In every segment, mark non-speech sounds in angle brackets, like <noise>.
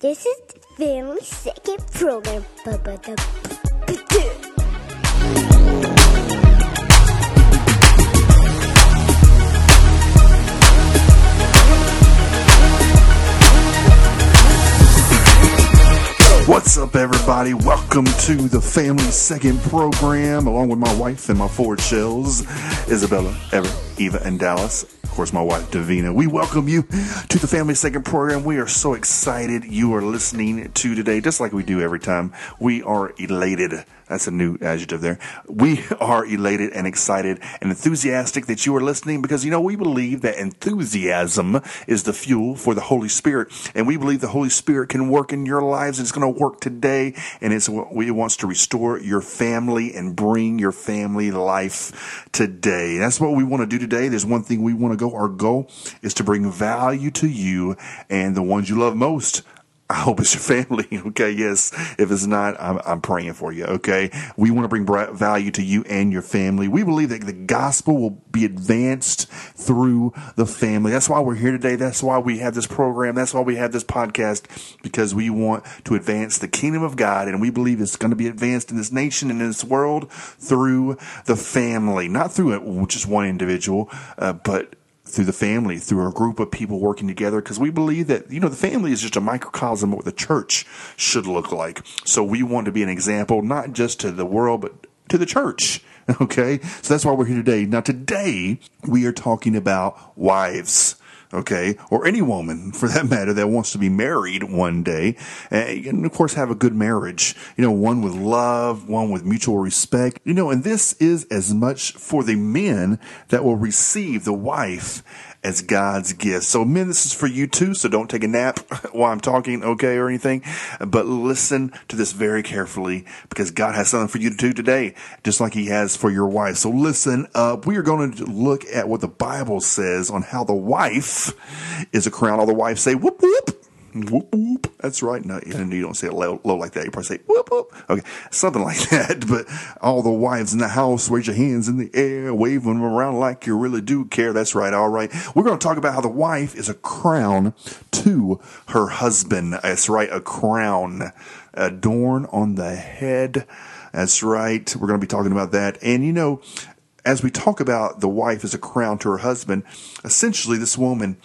This is the family second program. What's up, everybody? Welcome to the Family Second program, along with my wife and my four shells, Isabella, Everett, Eva, and Dallas. Course, my wife, Davina. We welcome you to the Family Second program. We are so excited you are listening to today, just like we do every time. We are elated. That's a new adjective there. We are elated and excited and enthusiastic that you are listening because, you know, we believe that enthusiasm is the fuel for the Holy Spirit. And we believe the Holy Spirit can work in your lives and it's going to work today. And it's what we wants to restore your family and bring your family life today. That's what we want to do today. There's one thing we want to go. Our goal is to bring value to you and the ones you love most. I hope it's your family. <laughs> Okay. Yes. If it's not, I'm, I'm praying for you. Okay. We want to bring value to you and your family. We believe that the gospel will be advanced through the family. That's why we're here today. That's why we have this program. That's why we have this podcast because we want to advance the kingdom of God. And we believe it's going to be advanced in this nation and in this world through the family, not through just one individual, uh, but through the family, through a group of people working together, because we believe that, you know, the family is just a microcosm of what the church should look like. So we want to be an example, not just to the world, but to the church. <laughs> Okay. So that's why we're here today. Now, today we are talking about wives okay, or any woman for that matter that wants to be married one day, eh, and of course have a good marriage, you know, one with love, one with mutual respect, you know, and this is as much for the men that will receive the wife as God's gift. So men, this is for you too. So don't take a nap <laughs> while I'm talking, okay, or anything, but listen to this very carefully because God has something for you to do today, just like he has for your wife. So listen up. We are going to look at what the Bible says on how the wife is a crown. All the wives say whoop whoop. Whoop whoop. That's right. No, you don't say it low, low like that. You probably say whoop whoop. Okay, something like <laughs> that. But all the wives in the house, raise your hands in the air, wave them around like you really do care. That's right. All right. We're going to talk about how the wife is a crown to her husband. That's right. A crown adorn on the head. That's right. We're going to be talking about that. And you know, as we talk about the wife as a crown to her husband, essentially this woman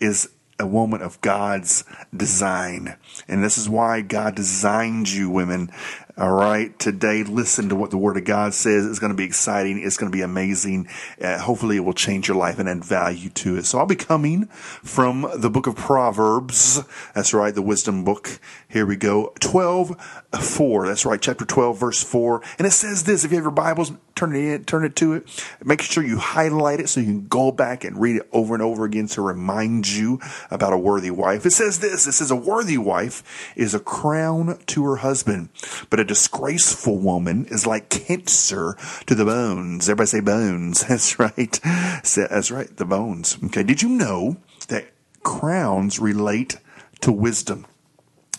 is a woman of God's design. And this is why God designed you, women. All right. Today, listen to what the Word of God says. It's going to be exciting. It's going to be amazing. Uh, hopefully, it will change your life and add value to it. So, I'll be coming from the book of Proverbs. That's right. The wisdom book. Here we go. 12, 4. That's right. Chapter 12, verse 4. And it says this. If you have your Bibles, turn it in, turn it to it. Make sure you highlight it so you can go back and read it over and over again to remind you about a worthy wife. It says this. It says a worthy wife is a crown to her husband, but a disgraceful woman is like cancer to the bones. Everybody say bones. <laughs> That's right. That's right. The bones. Okay. Did you know that crowns relate to wisdom?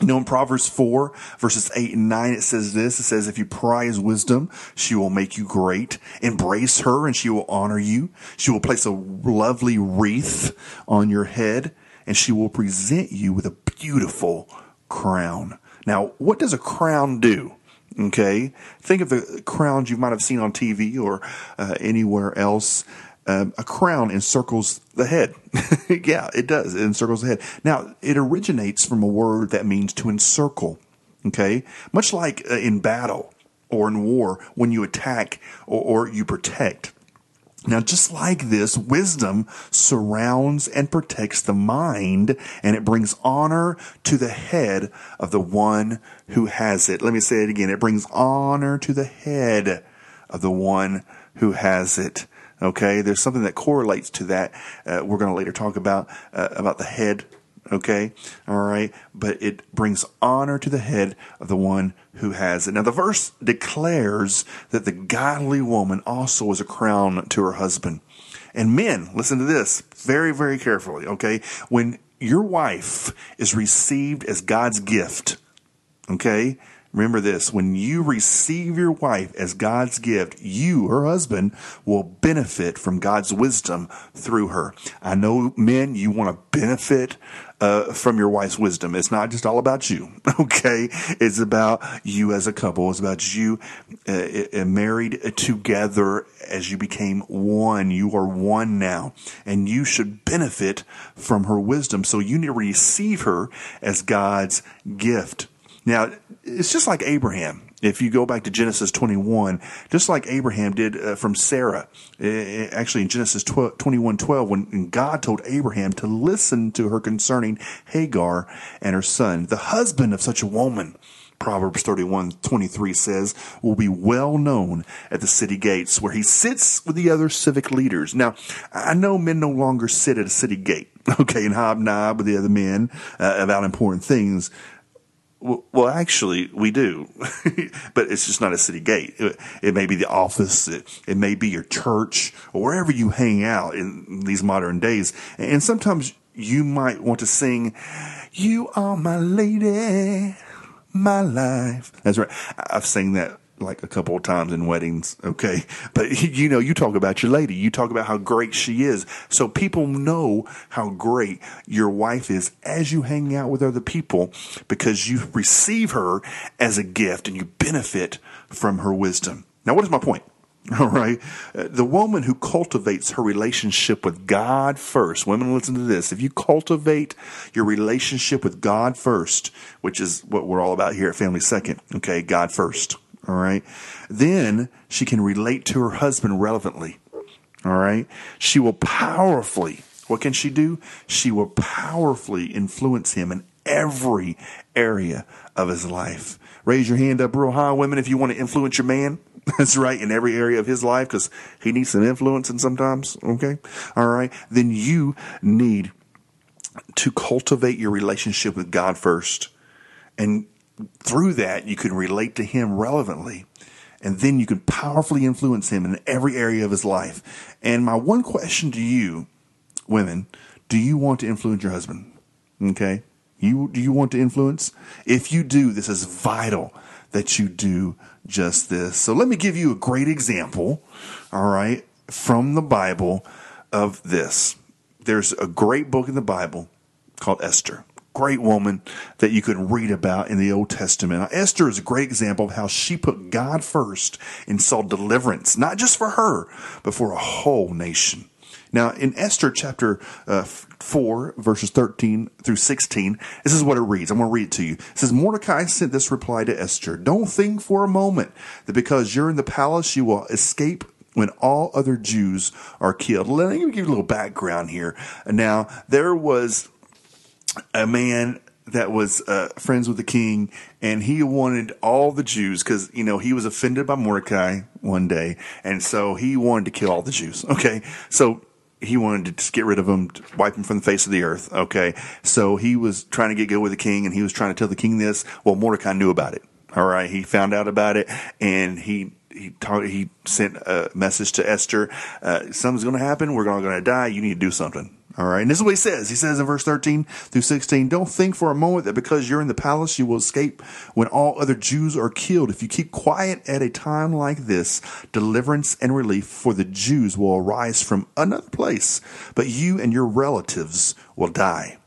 You know, in Proverbs 4, verses 8 and 9, it says this. It says, if you prize wisdom, she will make you great. Embrace her and she will honor you. She will place a lovely wreath on your head and she will present you with a beautiful crown. Now, what does a crown do? Okay. Think of the crowns you might have seen on TV or uh, anywhere else. Um, a crown encircles the head. <laughs> yeah, it does. It encircles the head. Now, it originates from a word that means to encircle. Okay. Much like uh, in battle or in war when you attack or, or you protect. Now, just like this, wisdom surrounds and protects the mind and it brings honor to the head of the one who has it. Let me say it again. It brings honor to the head of the one who has it. Okay. There's something that correlates to that. Uh, we're going to later talk about, uh, about the head. Okay. All right. But it brings honor to the head of the one who has it. Now, the verse declares that the godly woman also is a crown to her husband. And men, listen to this very, very carefully. Okay. When your wife is received as God's gift, okay, Remember this when you receive your wife as God's gift, you, her husband, will benefit from God's wisdom through her. I know, men, you want to benefit uh, from your wife's wisdom. It's not just all about you, <laughs> okay? It's about you as a couple. It's about you uh, married together as you became one. You are one now, and you should benefit from her wisdom. So you need to receive her as God's gift. Now, it's just like Abraham. If you go back to Genesis 21, just like Abraham did uh, from Sarah, uh, actually in Genesis 12, 21 12, when God told Abraham to listen to her concerning Hagar and her son, the husband of such a woman, Proverbs 31 23 says, will be well known at the city gates where he sits with the other civic leaders. Now, I know men no longer sit at a city gate, <laughs> okay, and hobnob with the other men uh, about important things. Well, actually, we do, <laughs> but it's just not a city gate. It, it may be the office. It, it, may be your church or wherever you hang out in these modern days. And sometimes you might want to sing, you are my lady, my life. That's right. I've sang that like a couple of times in weddings, okay? <laughs> But you know, you talk about your lady, you talk about how great she is. So people know how great your wife is as you hang out with other people because you receive her as a gift and you benefit from her wisdom. Now, what is my point? <laughs> All right. Uh, the woman who cultivates her relationship with God first, women, listen to this. If you cultivate your relationship with God first, which is what we're all about here at Family Second, okay, God first, all right. Then she can relate to her husband relevantly. All right. She will powerfully, what can she do? She will powerfully influence him in every area of his life. Raise your hand up real high, women, if you want to influence your man. <laughs> That's right, in every area of his life, because he needs some influence and sometimes, okay? All right. Then you need to cultivate your relationship with God first. And through that, you can relate to him relevantly. And then you can powerfully influence him in every area of his life. And my one question to you, women, do you want to influence your husband? Okay. You, do you want to influence? If you do, this is vital that you do just this. So let me give you a great example. All right. From the Bible of this. There's a great book in the Bible called Esther great woman that you could read about in the Old Testament. Now, Esther is a great example of how she put God first and saw deliverance, not just for her, but for a whole nation. Now, in Esther chapter uh, 4, verses 13 through 16, this is what it reads. I'm going to read it to you. It says, Mordecai sent this reply to Esther Don't think for a moment that because you're in the palace, you will escape when all other Jews are killed. Let me give you a little background here. Now, there was a man that was uh, friends with the king, and he wanted all the Jews because you know he was offended by Mordecai one day, and so he wanted to kill all the Jews. <laughs> Okay, so he wanted to just get rid of them, wipe them from the face of the earth. Okay, so he was trying to get good with the king, and he was trying to tell the king this. Well, Mordecai knew about it. All right, he found out about it, and he he he sent a message to Esther. Uh, something's going to happen. We're all going to die. You need to do something. All right. And this is what he says. He says in verse 13 through 16, don't think for a moment that because you're in the palace, you will escape when all other Jews are killed. If you keep quiet at a time like this, deliverance and relief for the Jews will arise from another place, but you and your relatives will die.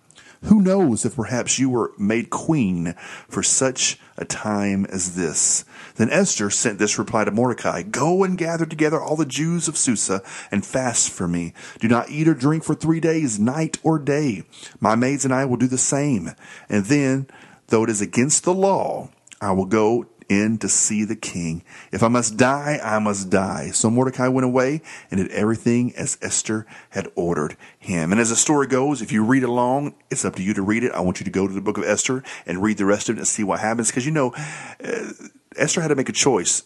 Who knows if perhaps you were made queen for such a time as this? Then Esther sent this reply to Mordecai Go and gather together all the Jews of Susa and fast for me. Do not eat or drink for three days, night or day. My maids and I will do the same. And then, though it is against the law, I will go in to see the king. If I must die, I must die. So Mordecai went away and did everything as Esther had ordered him. And as the story goes, if you read along, it's up to you to read it. I want you to go to the book of Esther and read the rest of it and see what happens. Because you know, uh, Esther had to make a choice.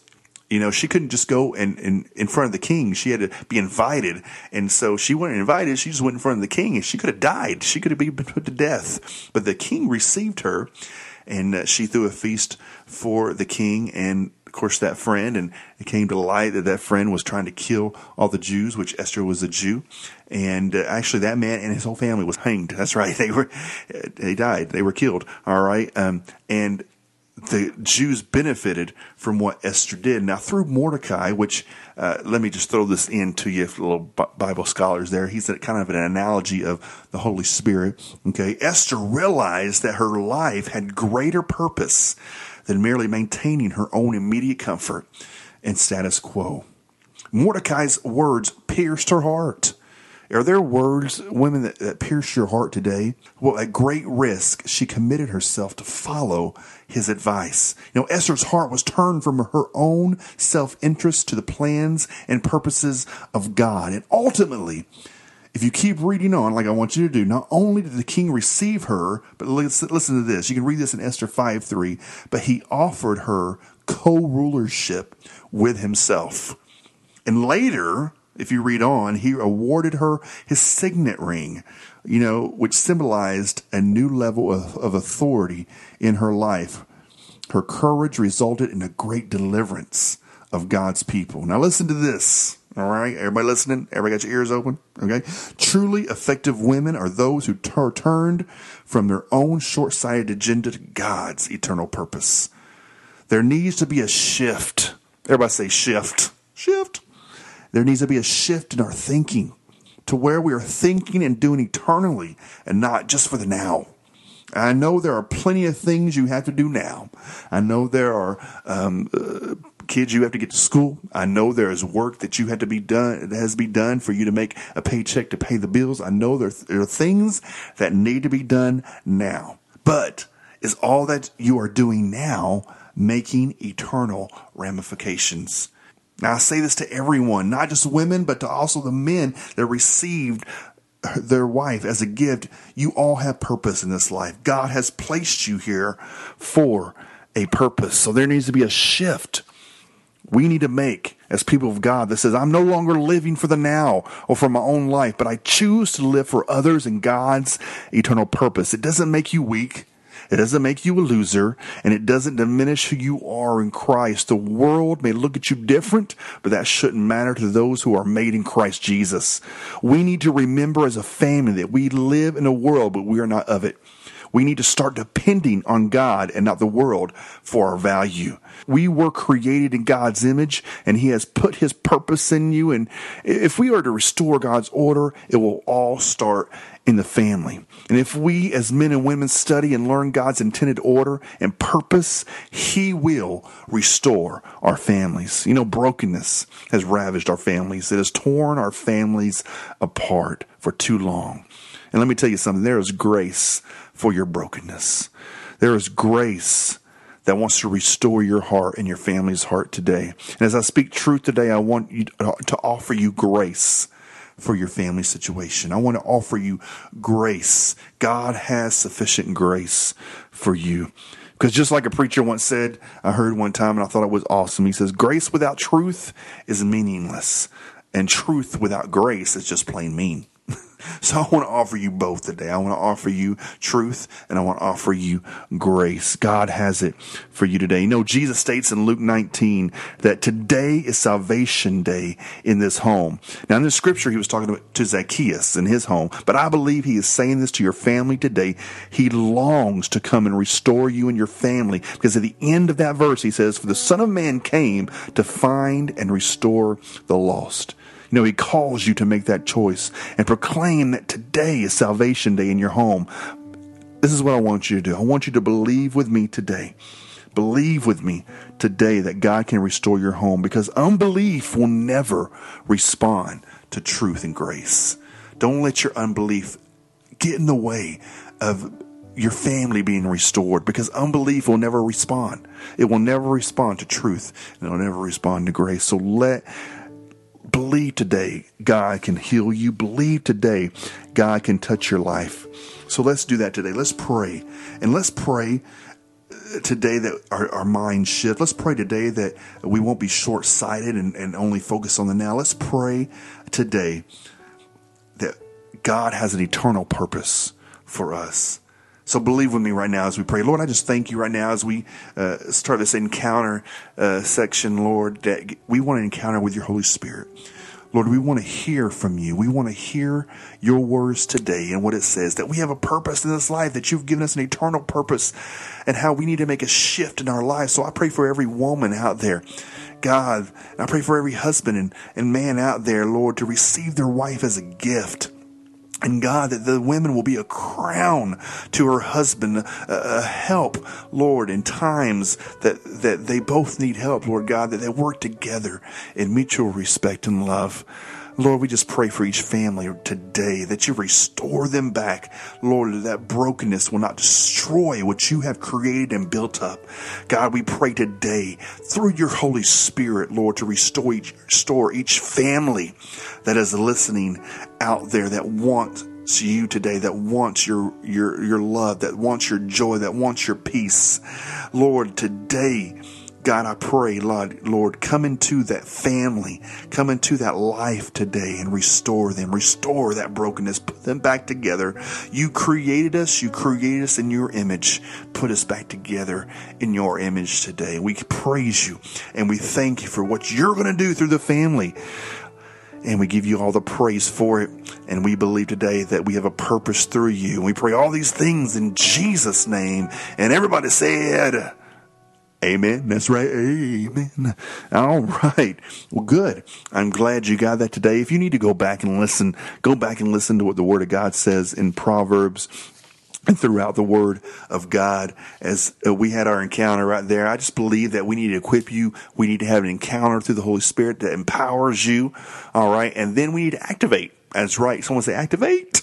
You know, she couldn't just go and, and in front of the king. She had to be invited. And so she wasn't invited. She just went in front of the king and she could have died. She could have been put to death. But the king received her and uh, she threw a feast for the king and of course that friend. And it came to light that that friend was trying to kill all the Jews which Esther was a Jew. And uh, actually that man and his whole family was hanged. <laughs> That's right. They were they died. They were killed. All right. Um, and the Jews benefited from what Esther did. Now, through Mordecai, which uh, let me just throw this in to you, little Bible scholars there. He's kind of an analogy of the Holy Spirit. Okay, Esther realized that her life had greater purpose than merely maintaining her own immediate comfort and status quo. Mordecai's words pierced her heart. Are there words, women, that, that pierce your heart today? Well, at great risk, she committed herself to follow his advice. You know, Esther's heart was turned from her own self interest to the plans and purposes of God. And ultimately, if you keep reading on, like I want you to do, not only did the king receive her, but listen, listen to this. You can read this in Esther 5 3, but he offered her co rulership with himself. And later, if you read on, he awarded her his signet ring, you know, which symbolized a new level of, of authority in her life. Her courage resulted in a great deliverance of God's people. Now listen to this. All right, everybody listening? Everybody got your ears open? Okay. Truly effective women are those who are turned from their own short sighted agenda to God's eternal purpose. There needs to be a shift. Everybody say shift. Shift. There needs to be a shift in our thinking to where we are thinking and doing eternally and not just for the now. I know there are plenty of things you have to do now. I know there are um, uh, kids you have to get to school. I know there is work that you have to be done that has to be done for you to make a paycheck to pay the bills. I know there, there are things that need to be done now. But is all that you are doing now making eternal ramifications? Now, I say this to everyone, not just women, but to also the men that received their wife as a gift. You all have purpose in this life. God has placed you here for a purpose. So there needs to be a shift we need to make as people of God that says, I'm no longer living for the now or for my own life, but I choose to live for others and God's eternal purpose. It doesn't make you weak. It doesn't make you a loser and it doesn't diminish who you are in Christ. The world may look at you different, but that shouldn't matter to those who are made in Christ Jesus. We need to remember as a family that we live in a world, but we are not of it. We need to start depending on God and not the world for our value. We were created in God's image and He has put His purpose in you. And if we are to restore God's order, it will all start in the family. And if we as men and women study and learn God's intended order and purpose, He will restore our families. You know, brokenness has ravaged our families. It has torn our families apart for too long. And let me tell you something there is grace for your brokenness. There is grace that wants to restore your heart and your family's heart today. And as I speak truth today, I want you to offer you grace for your family situation. I want to offer you grace. God has sufficient grace for you. Because just like a preacher once said, I heard one time and I thought it was awesome. He says, Grace without truth is meaningless, and truth without grace is just plain mean. So I want to offer you both today. I want to offer you truth and I want to offer you grace. God has it for you today. You know, Jesus states in Luke 19 that today is salvation day in this home. Now in the scripture, he was talking to Zacchaeus in his home, but I believe he is saying this to your family today. He longs to come and restore you and your family because at the end of that verse, he says, for the son of man came to find and restore the lost. You know, He calls you to make that choice and proclaim that today is salvation day in your home. This is what I want you to do. I want you to believe with me today. Believe with me today that God can restore your home because unbelief will never respond to truth and grace. Don't let your unbelief get in the way of your family being restored because unbelief will never respond. It will never respond to truth and it will never respond to grace. So let Believe today God can heal you. Believe today God can touch your life. So let's do that today. Let's pray. And let's pray uh, today that our, our minds shift. Let's pray today that we won't be short sighted and, and only focus on the now. Let's pray today that God has an eternal purpose for us. So believe with me right now as we pray. Lord, I just thank you right now as we uh, start this encounter uh, section, Lord, that we want to encounter with your Holy Spirit. Lord, we want to hear from you. We want to hear your words today and what it says that we have a purpose in this life, that you've given us an eternal purpose, and how we need to make a shift in our lives. So I pray for every woman out there. God, I pray for every husband and, and man out there, Lord, to receive their wife as a gift. And God, that the women will be a crown to her husband, a, help, Lord, in times that, that they both need help, Lord God, that they work together in mutual respect and love. Lord, we just pray for each family today that you restore them back. Lord, that brokenness will not destroy what you have created and built up. God, we pray today through your Holy Spirit, Lord, to restore each, restore each family that is listening out there that wants you today that wants your your your love that wants your joy that wants your peace lord today God, I pray, Lord, Lord, come into that family, come into that life today and restore them, restore that brokenness, put them back together. You created us, you created us in your image. Put us back together in your image today. We praise you and we thank you for what you're going to do through the family. And we give you all the praise for it. And we believe today that we have a purpose through you. And we pray all these things in Jesus' name. And everybody said, Amen. That's right. Amen. All right. Well, good. I'm glad you got that today. If you need to go back and listen, go back and listen to what the Word of God says in Proverbs and throughout the Word of God as uh, we had our encounter right there. I just believe that we need to equip you. We need to have an encounter through the Holy Spirit that empowers you. All right. And then we need to activate. That's right. Someone say activate.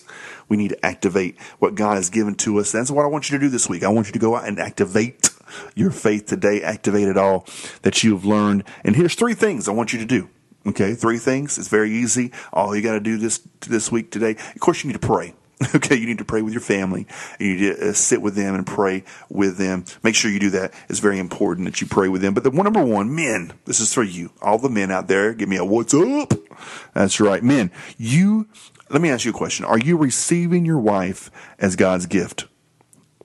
We need to activate what God has given to us. That's what I want you to do this week. I want you to go out and activate your faith today. Activate it all that you've learned. And here's three things I want you to do. Okay, three things. It's very easy. All you got to do this this week today. Of course, you need to pray. <laughs> Okay, you need to pray with your family. You need to uh, sit with them and pray with them. Make sure you do that. It's very important that you pray with them. But the one number one, men, this is for you. All the men out there, give me a what's up. That's right. Men, you, let me ask you a question. Are you receiving your wife as God's gift?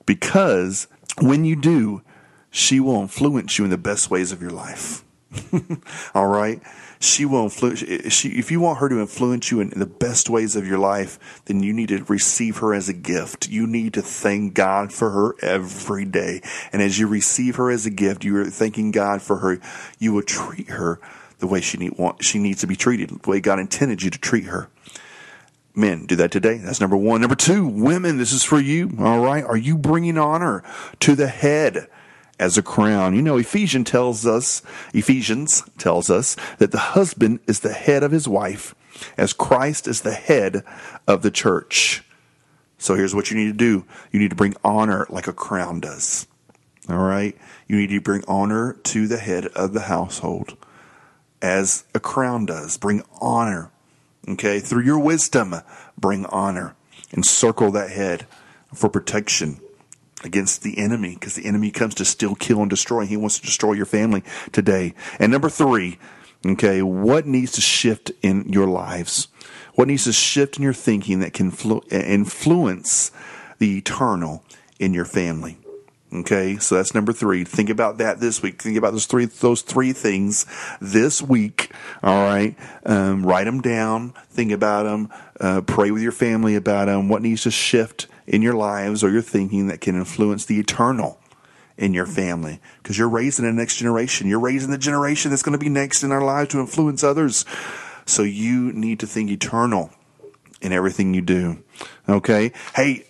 Because when you do, she will influence you in the best ways of your life. <laughs> All right? She will influence she if you want her to influence you in the best ways of your life, then you need to receive her as a gift. You need to thank God for her every day. And as you receive her as a gift, you are thanking God for her, you will treat her the way she need want she needs to be treated, the way God intended you to treat her. Men, do that today. That's number one. Number two, women, this is for you. All right. Are you bringing honor to the head? As a crown. You know, Ephesians tells us, Ephesians tells us that the husband is the head of his wife, as Christ is the head of the church. So here's what you need to do. You need to bring honor like a crown does. All right? You need to bring honor to the head of the household as a crown does. Bring honor. Okay? Through your wisdom, bring honor. Encircle that head for protection against the enemy because the enemy comes to steal, kill, and destroy. He wants to destroy your family today. And number three, okay, what needs to shift in your lives? What needs to shift in your thinking that can influence the eternal in your family? Okay, so that's number three. Think about that this week. Think about those three those three things this week. All right, um, write them down. Think about them. Uh, pray with your family about them. What needs to shift in your lives or your thinking that can influence the eternal in your family because you're raising the next generation. You're raising the generation that's going to be next in our lives to influence others. So you need to think eternal in everything you do. Okay. Hey,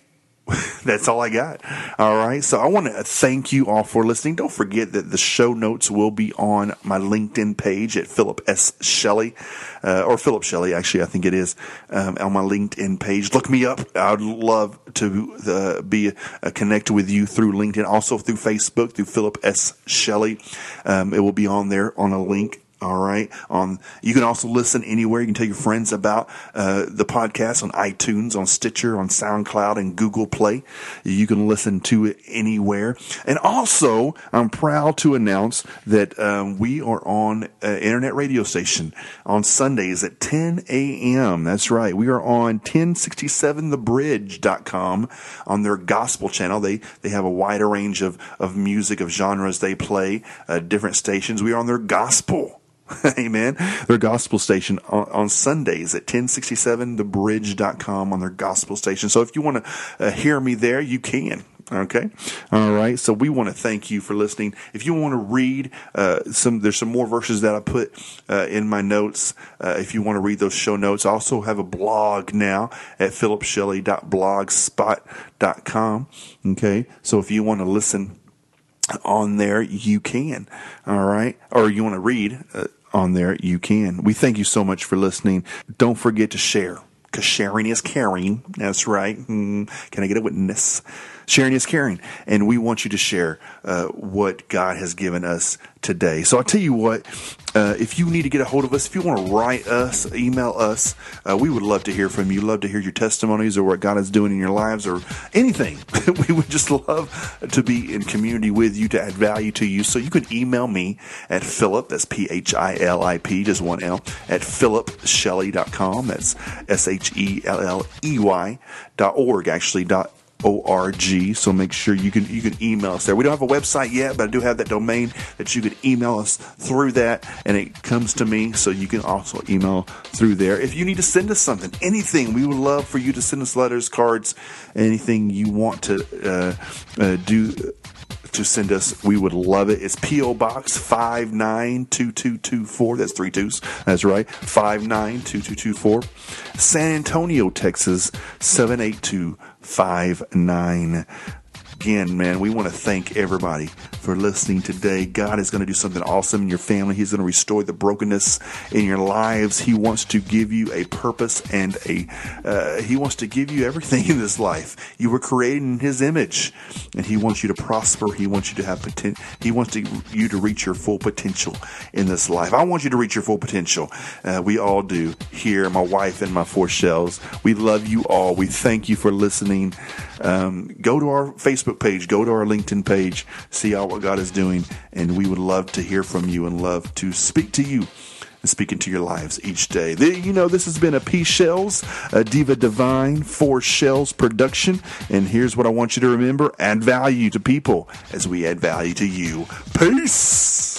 <laughs> that's all I got. All right. So I want to thank you all for listening. Don't forget that the show notes will be on my LinkedIn page at Philip S. Shelley, uh, or Philip Shelley, actually, I think it is, um, on my LinkedIn page. Look me up. I'd love to uh, be uh, connected with you through LinkedIn, also through Facebook, through Philip S. Shelley. Um, it will be on there on a link all right. On you can also listen anywhere. You can tell your friends about uh, the podcast on iTunes, on Stitcher, on SoundCloud, and Google Play. You can listen to it anywhere. And also, I'm proud to announce that um, we are on an internet radio station on Sundays at 10 a.m. That's right. We are on 1067thebridge.com on their gospel channel. They they have a wider range of of music of genres they play, uh, different stations. We are on their gospel <laughs> Amen. Their gospel station on, on, Sundays at 1067thebridge.com on their gospel station. So if you want to uh, hear me there, you can. Okay. All right. So we want to thank you for listening. If you want to read uh, some, there's some more verses that I put uh, in my notes. Uh, if you want to read those show notes, I also have a blog now at philipshelley.blogspot.com. Okay. So if you want to listen on there, you can. All right. Or you want to read uh, on there, you can. We thank you so much for listening. Don't forget to share because sharing is caring. That's right. Mm, can I get a witness? Sharing is caring. And we want you to share uh, what God has given us today. So I'll tell you what, uh, if you need to get a hold of us, if you want to write us, email us, uh, we would love to hear from you. Love to hear your testimonies or what God is doing in your lives or anything. <laughs> we would just love to be in community with you to add value to you. So you can email me at Philip, that's P-H-I-L-I-P, just one L, at philipshelley.com. That's S-H-E-L-L-E-Y dot org, actually, dot org. So make sure you can you can email us there. We don't have a website yet, but I do have that domain that you can email us through that, and it comes to me. So you can also email through there. If you need to send us something, anything, we would love for you to send us letters, cards, anything you want to uh, uh, do to send us. We would love it. It's P.O. Box 592224. That's three twos. That's right. 592224. San Antonio, Texas 78259 again, man, we want to thank everybody for listening today. God is going to do something awesome in your family. He's going to restore the brokenness in your lives. He wants to give you a purpose and a, uh, He wants to give you everything in this life. You were created in His image and He wants you to prosper. He wants you to have potential. He wants to, you to reach your full potential in this life. I want you to reach your full potential. Uh, we all do here, my wife and my four shells. We love you all. We thank you for listening. Um, go to our Facebook page, go to our LinkedIn page, see all what God is doing, and we would love to hear from you and love to speak to you and speak into your lives each day. The, you know, this has been a P Shells, a Diva Divine, Four Shells production. And here's what I want you to remember add value to people as we add value to you. Peace.